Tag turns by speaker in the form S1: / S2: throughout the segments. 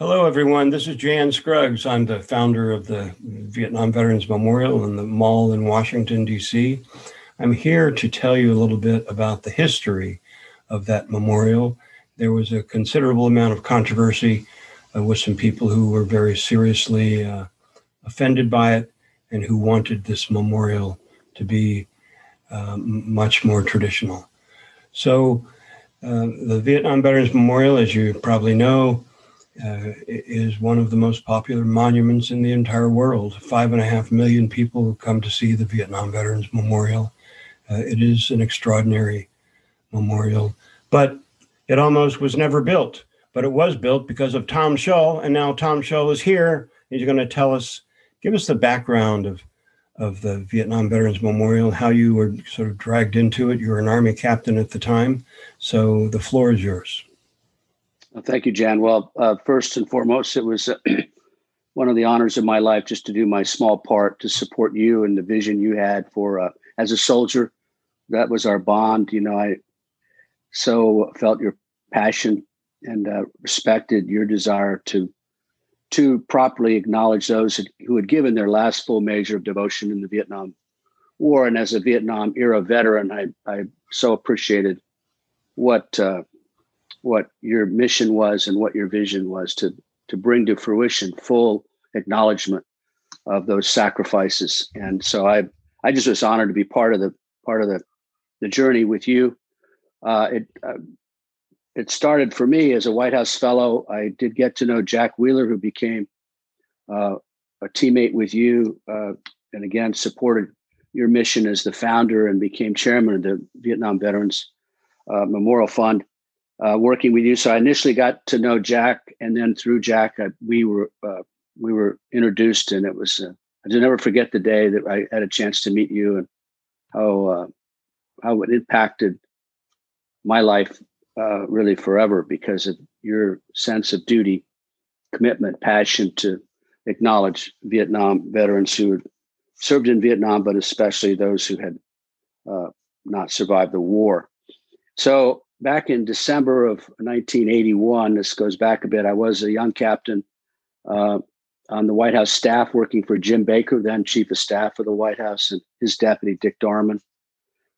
S1: Hello, everyone. This is Jan Scruggs. I'm the founder of the Vietnam Veterans Memorial in the mall in Washington, D.C. I'm here to tell you a little bit about the history of that memorial. There was a considerable amount of controversy uh, with some people who were very seriously uh, offended by it and who wanted this memorial to be uh, much more traditional. So, uh, the Vietnam Veterans Memorial, as you probably know, uh, is one of the most popular monuments in the entire world. Five and a half million people come to see the Vietnam Veterans Memorial. Uh, it is an extraordinary memorial, but it almost was never built. But it was built because of Tom Shull, and now Tom Shull is here. He's going to tell us, give us the background of of the Vietnam Veterans Memorial, how you were sort of dragged into it. You were an Army captain at the time, so the floor is yours.
S2: Thank you, Jan. Well, uh, first and foremost, it was uh, one of the honors of my life just to do my small part to support you and the vision you had for uh, as a soldier. That was our bond. You know, I so felt your passion and uh, respected your desire to to properly acknowledge those who had given their last full measure of devotion in the Vietnam War. And as a Vietnam era veteran, I I so appreciated what uh, what your mission was and what your vision was to to bring to fruition full acknowledgement of those sacrifices. And so I I just was honored to be part of the part of the the journey with you. Uh, it uh, it started for me as a White House fellow. I did get to know Jack Wheeler, who became uh, a teammate with you, uh, and again supported your mission as the founder and became chairman of the Vietnam Veterans uh, Memorial Fund uh, working with you. So I initially got to know Jack, and then through Jack, I, we were uh, we were introduced, and it was uh, I'll never forget the day that I had a chance to meet you and how uh, how it impacted my life uh, really forever because of your sense of duty, commitment, passion to acknowledge Vietnam veterans who had served in Vietnam, but especially those who had uh, not survived the war. So back in December of 1981, this goes back a bit, I was a young captain uh, on the White House staff working for Jim Baker, then chief of staff of the White House, and his deputy, Dick Darman.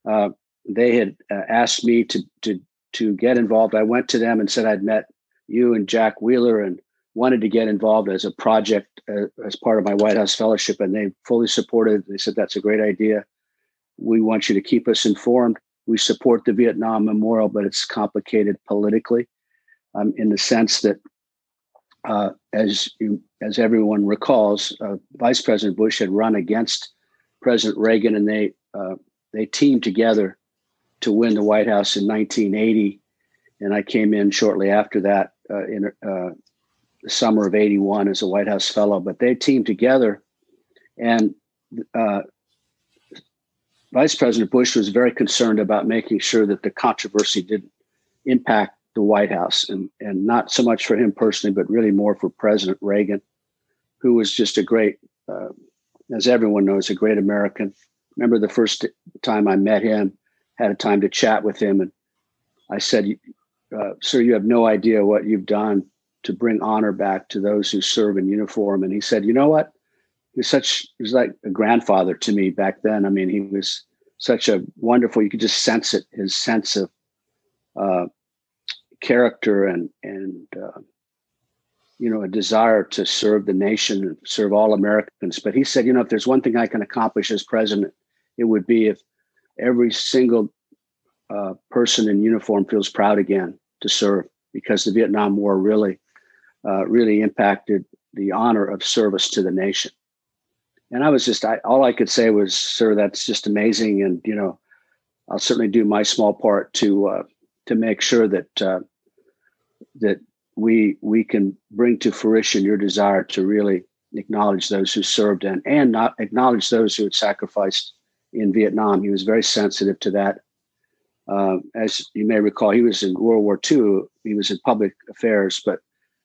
S2: Uh, they had uh, asked me to, to, to get involved. I went to them and said I'd met you and Jack Wheeler and wanted to get involved as a project uh, as part of my White House fellowship, and they fully supported. They said that's a great idea. We want you to keep us informed we support the Vietnam Memorial, but it's complicated politically, um, in the sense that, uh, as you, as everyone recalls, uh, Vice President Bush had run against President Reagan, and they uh, they teamed together to win the White House in 1980, and I came in shortly after that uh, in uh, the summer of '81 as a White House fellow. But they teamed together, and uh, Vice President Bush was very concerned about making sure that the controversy didn't impact the White House, and, and not so much for him personally, but really more for President Reagan, who was just a great, uh, as everyone knows, a great American. Remember the first time I met him, had a time to chat with him, and I said, uh, "Sir, you have no idea what you've done to bring honor back to those who serve in uniform." And he said, "You know what? He was such he was like a grandfather to me back then. I mean, he was such a wonderful. You could just sense it. His sense of uh, character and and uh, you know a desire to serve the nation and serve all Americans. But he said, you know, if there's one thing I can accomplish as president, it would be if every single uh, person in uniform feels proud again to serve, because the Vietnam War really, uh, really impacted the honor of service to the nation and I was just I, all I could say was, "Sir, that's just amazing," and you know, I'll certainly do my small part to uh, to make sure that uh, that we we can bring to fruition your desire to really acknowledge those who served and and not acknowledge those who had sacrificed in Vietnam. He was very sensitive to that. Uh, as you may recall, he was in World War II. He was in public affairs, but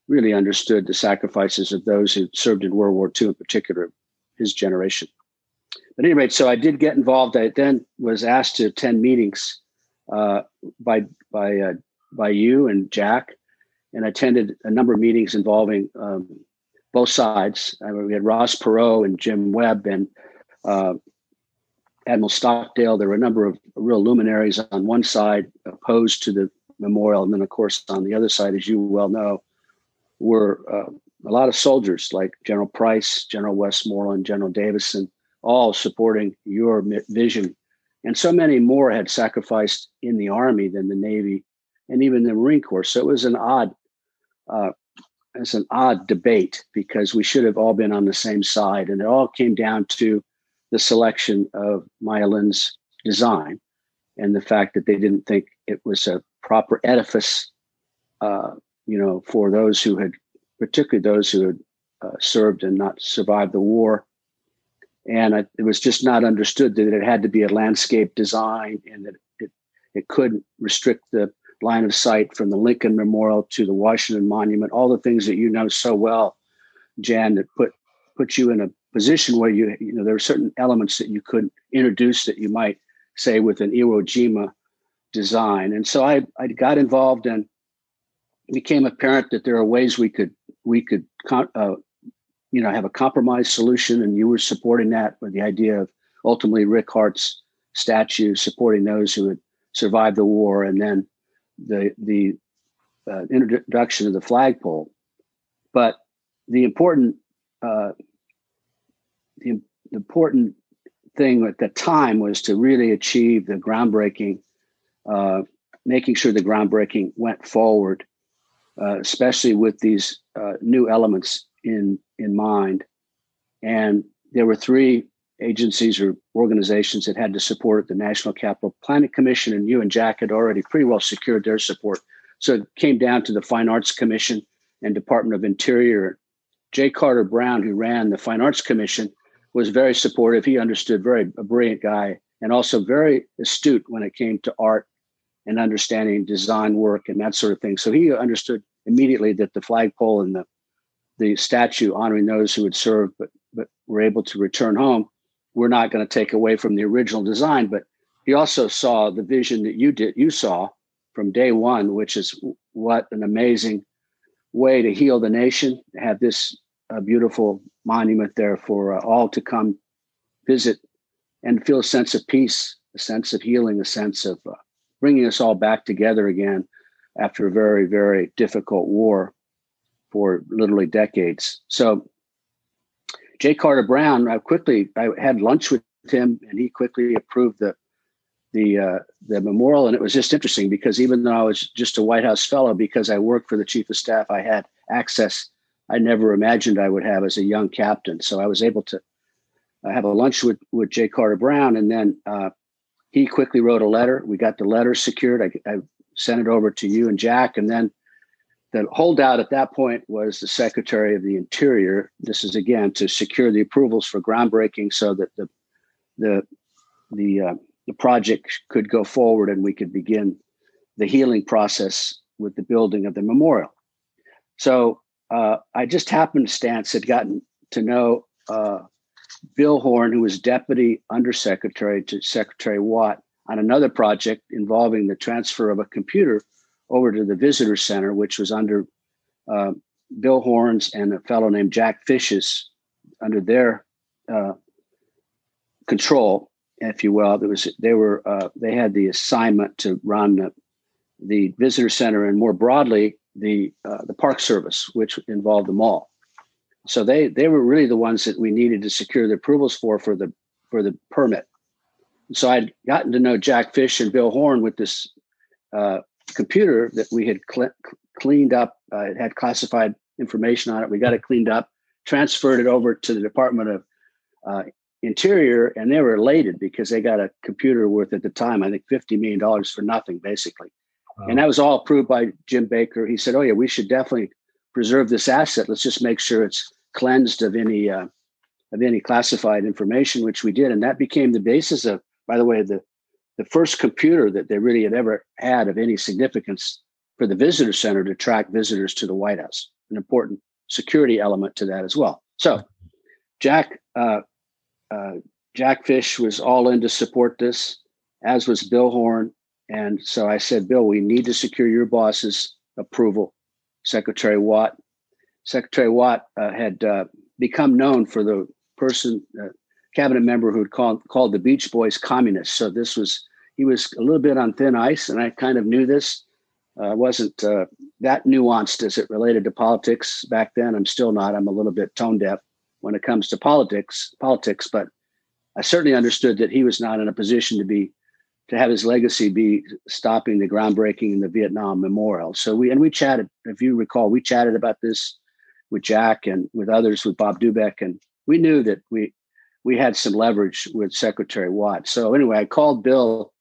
S2: really understood the sacrifices of those who served in World War II in particular, his generation. But anyway, so I did get involved. I then was asked to attend meetings uh, by by uh, by you and Jack, and I attended a number of meetings involving um, both sides. I mean, we had Ross Perot and Jim Webb and uh, Admiral Stockdale. There were a number of real luminaries on one side opposed to the memorial, and then of course on the other side, as you well know, were uh, a lot of soldiers like General Price, General Westmoreland, General Davison, all supporting your vision. And so many more had sacrificed in the Army than the Navy and even the Marine Corps. So it was an odd, uh, it's an odd debate because we should have all been on the same side. And it all came down to the selection of Maya Lin's design and the fact that they didn't think it was a proper edifice, uh, you know, for those who had particularly those who had uh, served and not survived the war. And I, it was just not understood that it had to be a landscape design and that it, it couldn't restrict the line of sight from the Lincoln Memorial to the Washington Monument, all the things that you know so well, Jan, that put put you in a position where you you know there are certain elements that you could introduce that you might say with an Iwo Jima design. And so I I got involved and became apparent that there are ways we could we could uh, you know have a compromise solution and you were supporting that with the idea of ultimately rick hart's statue supporting those who had survived the war and then the the uh, introduction of the flagpole. But the important uh, the, the important thing at the time was to really achieve the groundbreaking uh, making sure the groundbreaking went forward uh, especially with these uh, new elements in in mind. And there were three agencies or organizations that had to support the National Capital Planning Commission, and you and Jack had already pretty well secured their support. So it came down to the Fine Arts Commission and Department of Interior. J. Carter Brown, who ran the Fine Arts Commission, was very supportive. He understood, very a brilliant guy, and also very astute when it came to art and understanding design work and that sort of thing. So he understood immediately that the flagpole and the the statue honoring those who had served but but were able to return home we're not going to take away from the original design. But he also saw the vision that you did you saw from day one which is what an amazing way to heal the nation have this uh, beautiful monument there for uh, all to come visit and feel a sense of peace a sense of healing a sense of uh, bringing us all back together again after a very, very difficult war for literally decades. So J. Carter Brown, I quickly I had lunch with him, and he quickly approved the the uh, the memorial. And it was just interesting because even though I was just a White House fellow, because I worked for the chief of staff, I had access I never imagined I would have as a young captain. So I was able to uh, have a lunch with with J. Carter Brown, and then uh, he quickly wrote a letter. We got the letter secured. I, I sent it over to you and Jack, and then the holdout at that point was the Secretary of the Interior. This is again to secure the approvals for groundbreaking, so that the the the uh, the project could go forward and we could begin the healing process with the building of the memorial. So uh, I just happened happenstance had gotten to know uh, Bill Horn, who was Deputy Undersecretary to Secretary Watt, on another project involving the transfer of a computer over to the visitor center, which was under uh, Bill Horns and a fellow named Jack Fish's under their uh, control, if you will. There was they were uh, they had the assignment to run the, the visitor center and more broadly the uh, the park service, which involved the mall. So they they were really the ones that we needed to secure the approvals for for the for the permit so I'd gotten to know Jack Fish and Bill Horn with this uh, computer that we had cl- cleaned up. Uh, it had classified information on it. We got it cleaned up, transferred it over to the Department of uh, Interior, and they were elated because they got a computer worth at the time, I think, $50 million for nothing, basically. Wow. And that was all approved by Jim Baker. He said, Oh, yeah, we should definitely preserve this asset. Let's just make sure it's cleansed of any. Uh, of any classified information, which we did, and that became the basis of by the way, the the first computer that they really had ever had of any significance for the visitor center to track visitors to the White House, an important security element to that as well. So, Jack uh, uh, Jack Fish was all in to support this, as was Bill Horn. And so I said, Bill, we need to secure your boss's approval Secretary Watt. Secretary Watt uh, had uh, become known for the person, uh, cabinet member who called, called the Beach Boys communists. So this was, he was a little bit on thin ice, and I kind of knew this. I wasn't uh, that nuanced as it related to politics back then. I'm still not. I'm a little bit tone deaf when it comes to politics, politics, but I certainly understood that he was not in a position to be to have his legacy be stopping the groundbreaking in the Vietnam Memorial. So we and we chatted, if you recall, we chatted about this with Jack and with others, with Bob Doubek, and we knew that we we had some leverage with Secretary Watt. So anyway, I called Bill,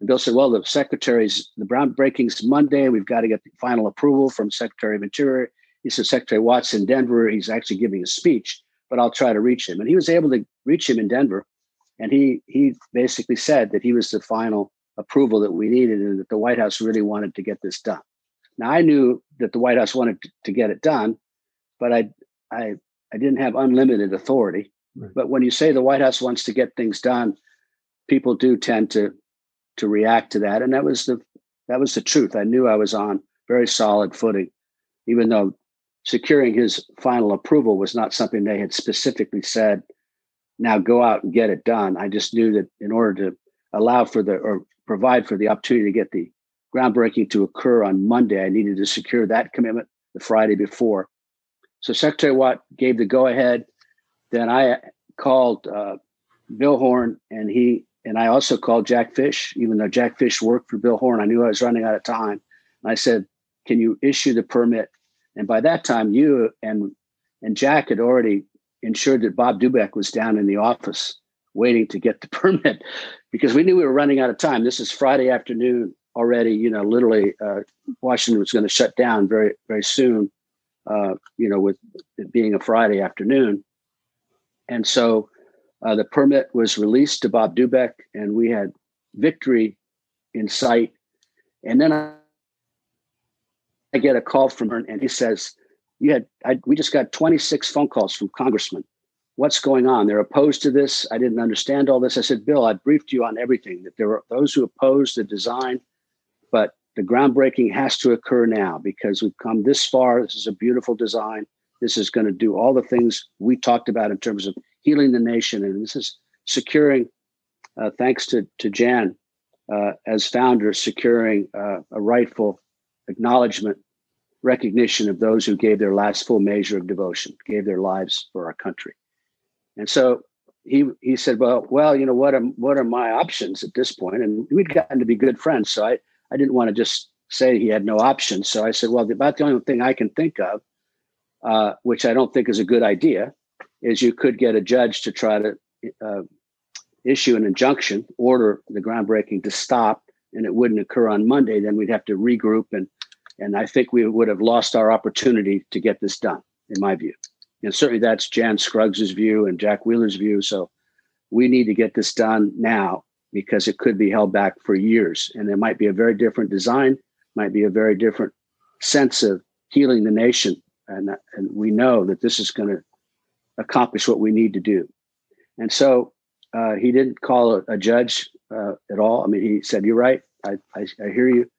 S2: and Bill said, "Well, the secretary's the groundbreaking's Monday. We've got to get the final approval from Secretary of Interior." He said, "Secretary Watt's in Denver. He's actually giving a speech, but I'll try to reach him." And he was able to reach him in Denver and he he basically said that he was the final approval that we needed and that the White House really wanted to get this done. Now I knew that the White House wanted to get it done, but I I I didn't have unlimited authority. But when you say the White House wants to get things done, people do tend to to react to that, and that was the that was the truth. I knew I was on very solid footing, even though securing his final approval was not something they had specifically said now go out and get it done. I just knew that in order to allow for the or provide for the opportunity to get the groundbreaking to occur on Monday, I needed to secure that commitment the Friday before. So Secretary Watt gave the go ahead. Then I called uh, Bill Horn, and he and I also called Jack Fish, even though Jack Fish worked for Bill Horn. I knew I was running out of time. And I said, "Can you issue the permit?" And by that time, you and and Jack had already ensured that Bob Doubek was down in the office waiting to get the permit because we knew we were running out of time. This is Friday afternoon already. You know, literally, uh, Washington was going to shut down very, very soon. Uh, you know, with it being a Friday afternoon, and so uh, the permit was released to Bob Doubek, and we had victory in sight. And then I, I get a call from her, and he says, you had I, we just got 26 phone calls from congressmen. What's going on? They're opposed to this. I didn't understand all this. I said bill i briefed you on everything that there are those who oppose the design but the groundbreaking has to occur now because we've come this far. This is a beautiful design this is going to do all the things we talked about in terms of healing the nation and this is securing uh, thanks to, to jan uh, as founder securing uh, a rightful acknowledgement recognition of those who gave their last full measure of devotion, gave their lives for our country. And so he he said, "Well, well, you know what are what are my options at this point?" And we'd gotten to be good friends, so I I didn't want to just say he had no options. So I said, "Well, about the only thing I can think of, uh, which I don't think is a good idea, is you could get a judge to try to uh, issue an injunction, order the groundbreaking to stop, and it wouldn't occur on Monday. Then we'd have to regroup and and I think we would have lost our opportunity to get this done, in my view. And certainly that's Jan Scruggs's view and Jack Wheeler's view. So we need to get this done now because it could be held back for years. And there might be a very different design, might be a very different sense of healing the nation. And, and we know that this is going to accomplish what we need to do. And so uh, he didn't call a, a judge uh, at all. I mean, he said, You're right. I, I, I hear you.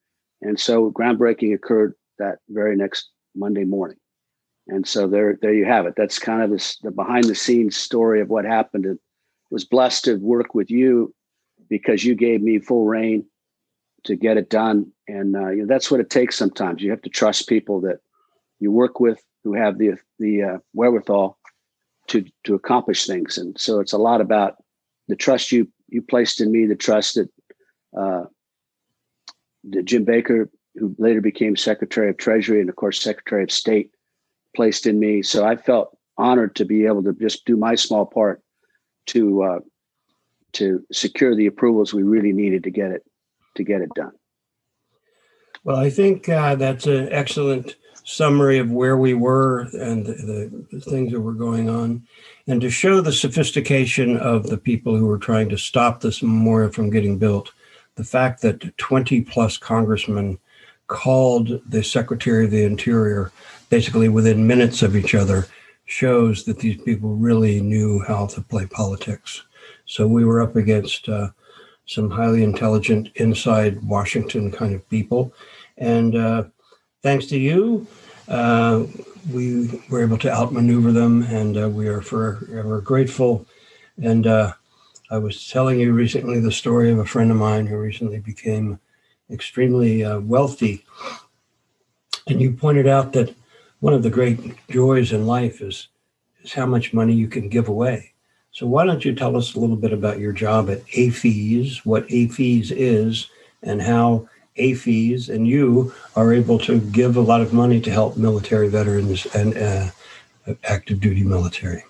S2: And so groundbreaking occurred that very next Monday morning. And so there, there you have it. That's kind of this, the behind the scenes story of what happened. It was blessed to work with you because you gave me full rein to get it done. And uh, you know, that's what it takes sometimes. You have to trust people that you work with who have the the uh, wherewithal to to accomplish things. And so it's a lot about the trust you you placed in me, the trust that uh, Jim Baker, who later became Secretary of Treasury and, of course, Secretary of State, placed in me. So I felt honored to be able to just do my small part to uh, to secure the approvals we really needed to get it to get it done.
S1: Well, I think uh, that's an excellent summary of where we were and the, the, things that were going on, and to show the sophistication of the people who were trying to stop this memorial from getting built the fact that 20 plus congressmen called the Secretary of the Interior basically within minutes of each other shows that these people really knew how to play politics. So we were up against uh, some highly intelligent inside Washington kind of people. And uh, thanks to you, uh, we were able to outmaneuver them, and uh, we are forever grateful. And uh, I was telling you recently the story of a friend of mine who recently became extremely uh, wealthy. And you pointed out that one of the great joys in life is, is how much money you can give away. So why don't you tell us a little bit about your job at AAFES, what AAFES is, and how AAFES and you are able to give a lot of money to help military veterans and uh, active duty military.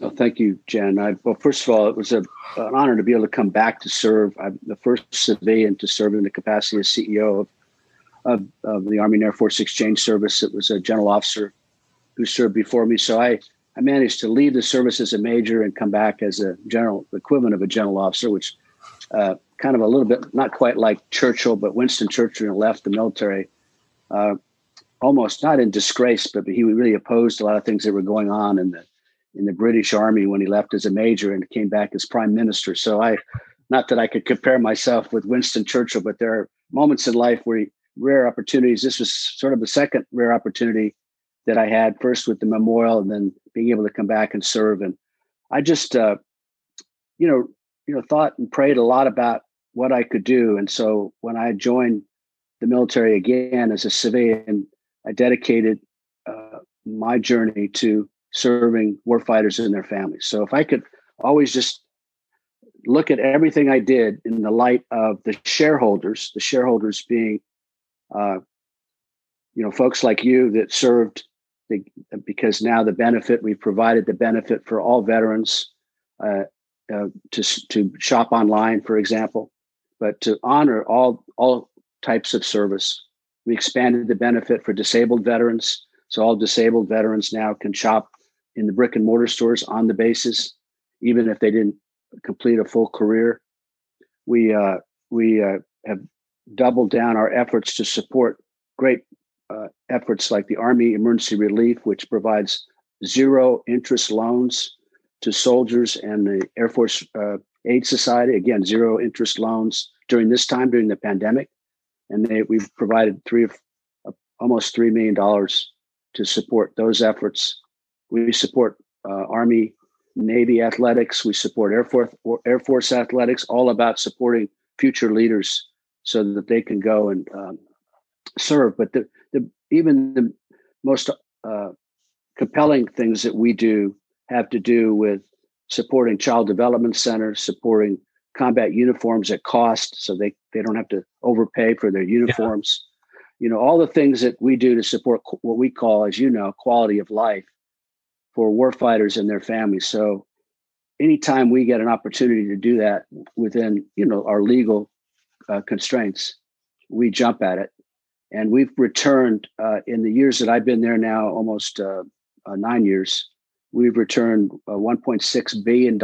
S2: Well, thank you, Jen. I, well, first of all, it was a, an honor to be able to come back to serve. I'm the first civilian to serve in the capacity as CEO of, of, of the Army and Air Force Exchange Service. It was a general officer who served before me. So I, I managed to leave the service as a major and come back as a general equivalent of a general officer, which uh, kind of a little bit not quite like Churchill, but Winston Churchill left the military uh, almost not in disgrace, but he really opposed a lot of things that were going on in the in the British Army when he left as a major and came back as prime minister. So I, not that I could compare myself with Winston Churchill, but there are moments in life where rare opportunities. This was sort of the second rare opportunity that I had, first with the memorial, and then being able to come back and serve. And I just, uh, you know, you know, thought and prayed a lot about what I could do. And so when I joined the military again as a civilian, I dedicated uh, my journey to serving warfighters and their families. So if I could always just look at everything I did in the light of the shareholders, the shareholders being, uh, you know, folks like you that served the, because now the benefit we've provided the benefit for all veterans uh, uh, to to shop online, for example but to honor all all types of service. We expanded the benefit for disabled veterans, so all disabled veterans now can shop in the brick and mortar stores on the basis, even if they didn't complete a full career. We uh, we uh, have doubled down our efforts to support great uh, efforts like the Army Emergency Relief, which provides zero interest loans to soldiers and the Air Force uh, Aid Society. Again, zero interest loans during this time during the pandemic, and they, we've provided three of almost three million dollars to support those efforts. We support uh, Army, Navy athletics. We support Air Force Air Force athletics. All about supporting future leaders so that they can go and um, serve. But the, the even the most uh, compelling things that we do have to do with supporting child development centers, supporting combat uniforms at cost so they, they don't have to overpay for their uniforms. Yeah. You know, all the things that we do to support what we call, as you know, quality of life for warfighters and their families. So anytime we get an opportunity to do that within, you know, our legal uh, constraints, we jump at it. And we've returned uh, in the years that I've been there now, almost uh, uh nine years, we've returned uh, $1.6 billion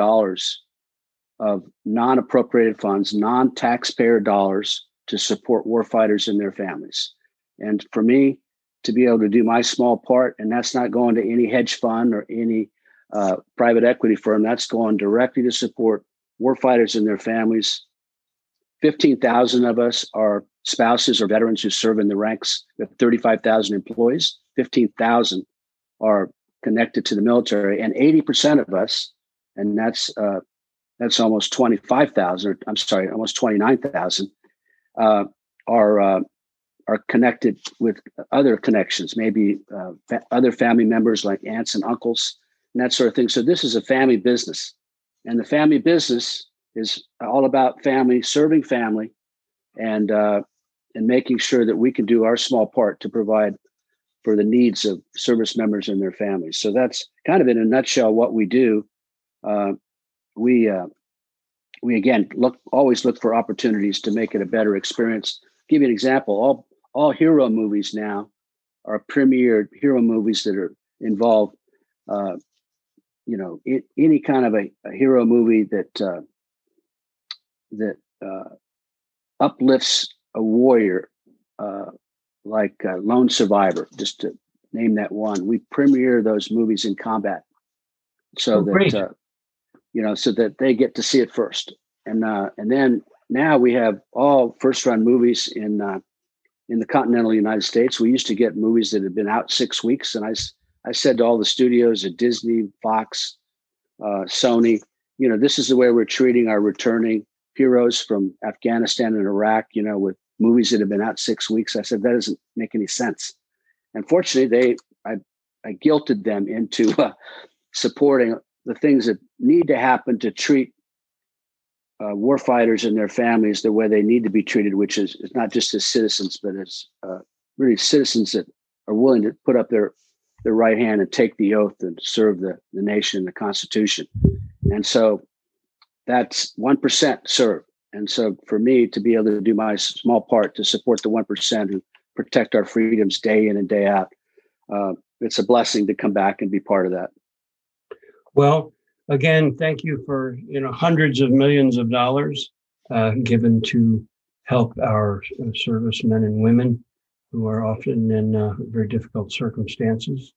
S2: of non appropriated funds, non taxpayer dollars to support warfighters and their families. And for me to be able to do my small part, and that's not going to any hedge fund or any uh, private equity firm, that's going directly to support warfighters and their families. 15,000 of us are spouses or veterans who serve in the ranks of 35,000 employees. 15,000 are connected to the military, and 80% of us, and that's uh, that's almost 25,000, I'm sorry, almost 29,000, uh, are, uh, are connected with other connections, maybe uh, fa- other family members like aunts and uncles and that sort of thing. So this is a family business. And the family business is all about family, serving family, and, uh, and making sure that we can do our small part to provide for the needs of service members and their families. So that's kind of in a nutshell what we do. Uh, we uh, we again look always look for opportunities to make it a better experience. Give you an example. All all hero movies now are premiered hero movies that are involve uh, you know it, any kind of a, a hero movie that uh, that uh, uplifts a warrior uh, like uh, Lone Survivor, just to name that one. We premiere those movies in combat so oh, that uh, you know, so that they get to see it first. And uh, and then now we have all first run movies in uh, in the continental United States, we used to get movies that had been out six weeks. And I, I said to all the studios at Disney, Fox, uh, Sony, you know, this is the way we're treating our returning heroes from Afghanistan and Iraq, you know, with movies that have been out six weeks. I said, that doesn't make any sense. Unfortunately, they, I, I guilted them into uh, supporting the things that need to happen to treat uh, warfighters and their families the way they need to be treated, which is, is not just as citizens, but as uh, really citizens that are willing to put up their their right hand and take the oath and serve the, the nation and the Constitution. And so that's 1% serve. And so for me to be able to do my small part to support the 1% who protect our freedoms day in and day out, uh, it's a blessing to come back and be part of that.
S1: Well, again, thank you for you know hundreds of millions of dollars uh, given to help our uh, servicemen and women who are often in uh, very difficult circumstances.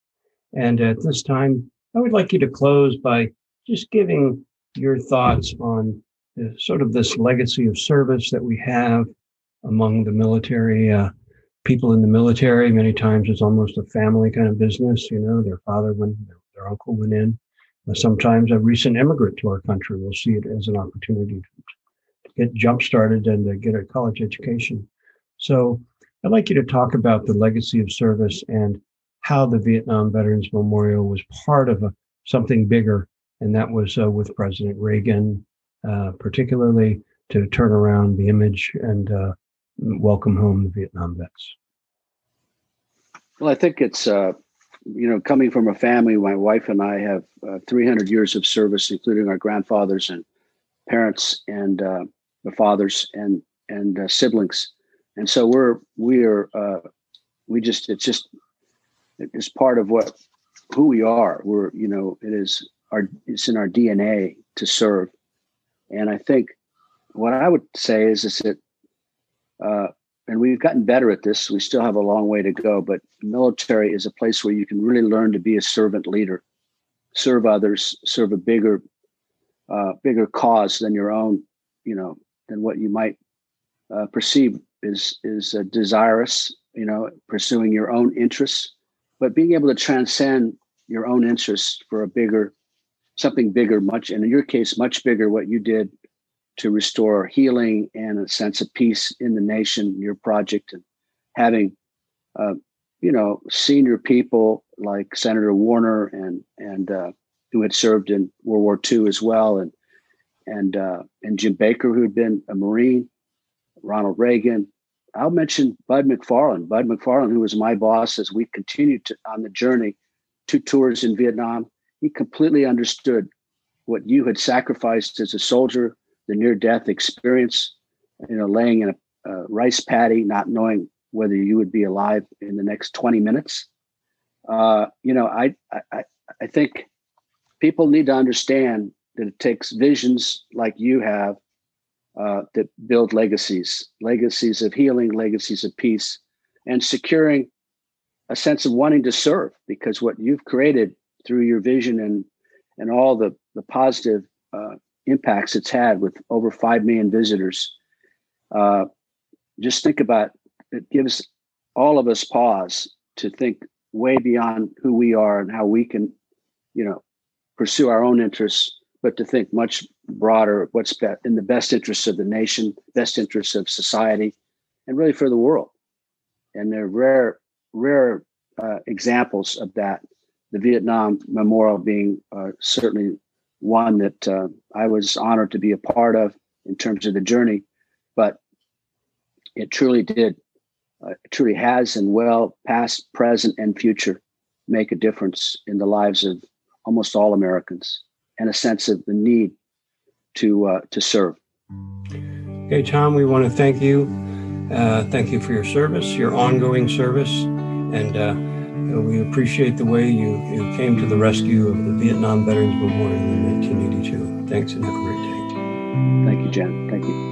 S1: And at this time, I would like you to close by just giving your thoughts on sort of this legacy of service that we have among the military uh, people in the military. Many times it's almost a family kind of business. You know, their father went, their uncle went in. Sometimes a recent immigrant to our country will see it as an opportunity to get jump started and to get a college education. So I'd like you to talk about the legacy of service and how the Vietnam Veterans Memorial was part of a, something bigger, and that was uh, with President Reagan, uh, particularly to turn around the image and uh, welcome home the Vietnam vets.
S2: Well, I think it's uh, you know, coming from a family, my wife and I have uh, 300 years of service, including our grandfathers and parents and uh, the fathers and and siblings, and so we're we are we just it's just it's part of what who we are. We're you know it is our it's in our DNA to serve, and I think what I would say is is that uh, and we've gotten better at this. We still have a long way to go, but military is a place where you can really learn to be a servant leader, serve others, serve a bigger, uh, bigger cause than your own. You know, than what you might uh, perceive is is uh, desirous. You know, pursuing your own interests, but being able to transcend your own interests for a bigger, something bigger, much, and in your case, much bigger. What you did to restore healing and a sense of peace in the nation, your project, and having, uh, you know, senior people like Senator Warner and and uh, who had served in World War II as well, and and uh, and Jim Baker, who had been a Marine, Ronald Reagan. I'll mention Bud McFarlane. Bud McFarlane, who was my boss as we continued to, on the journey, two tours in Vietnam. He completely understood what you had sacrificed as a soldier the near death experience, you know, laying in a, a, rice paddy, not knowing whether you would be alive in the next 20 minutes. Uh, you know, I, I, I think people need to understand that it takes visions like you have uh, that build legacies, legacies of healing, legacies of peace, and securing a sense of wanting to serve. Because what you've created through your vision and and all the the positive uh, impacts it's had with over 5 million visitors. Uh, just think about it gives all of us pause to think way beyond who we are and how we can, you know, pursue our own interests, but to think much broader what's in the best interests of the nation, best interests of society, and really for the world. And there are rare, rare uh, examples of that. The Vietnam Memorial being uh, certainly one that uh, I was honored to be a part of in terms of the journey, but it truly did, uh, truly has, and well, past, present, and future, make a difference in the lives of almost all Americans, and a sense of the need to uh, to serve.
S1: Okay, Tom, we want to thank you. Uh, thank you for your service, your ongoing service, and uh, Uh, we appreciate the way you, you came to the rescue of the Vietnam Veterans Memorial in 1982. Thanks and have a great day.
S2: Thank you, Jen. Thank you.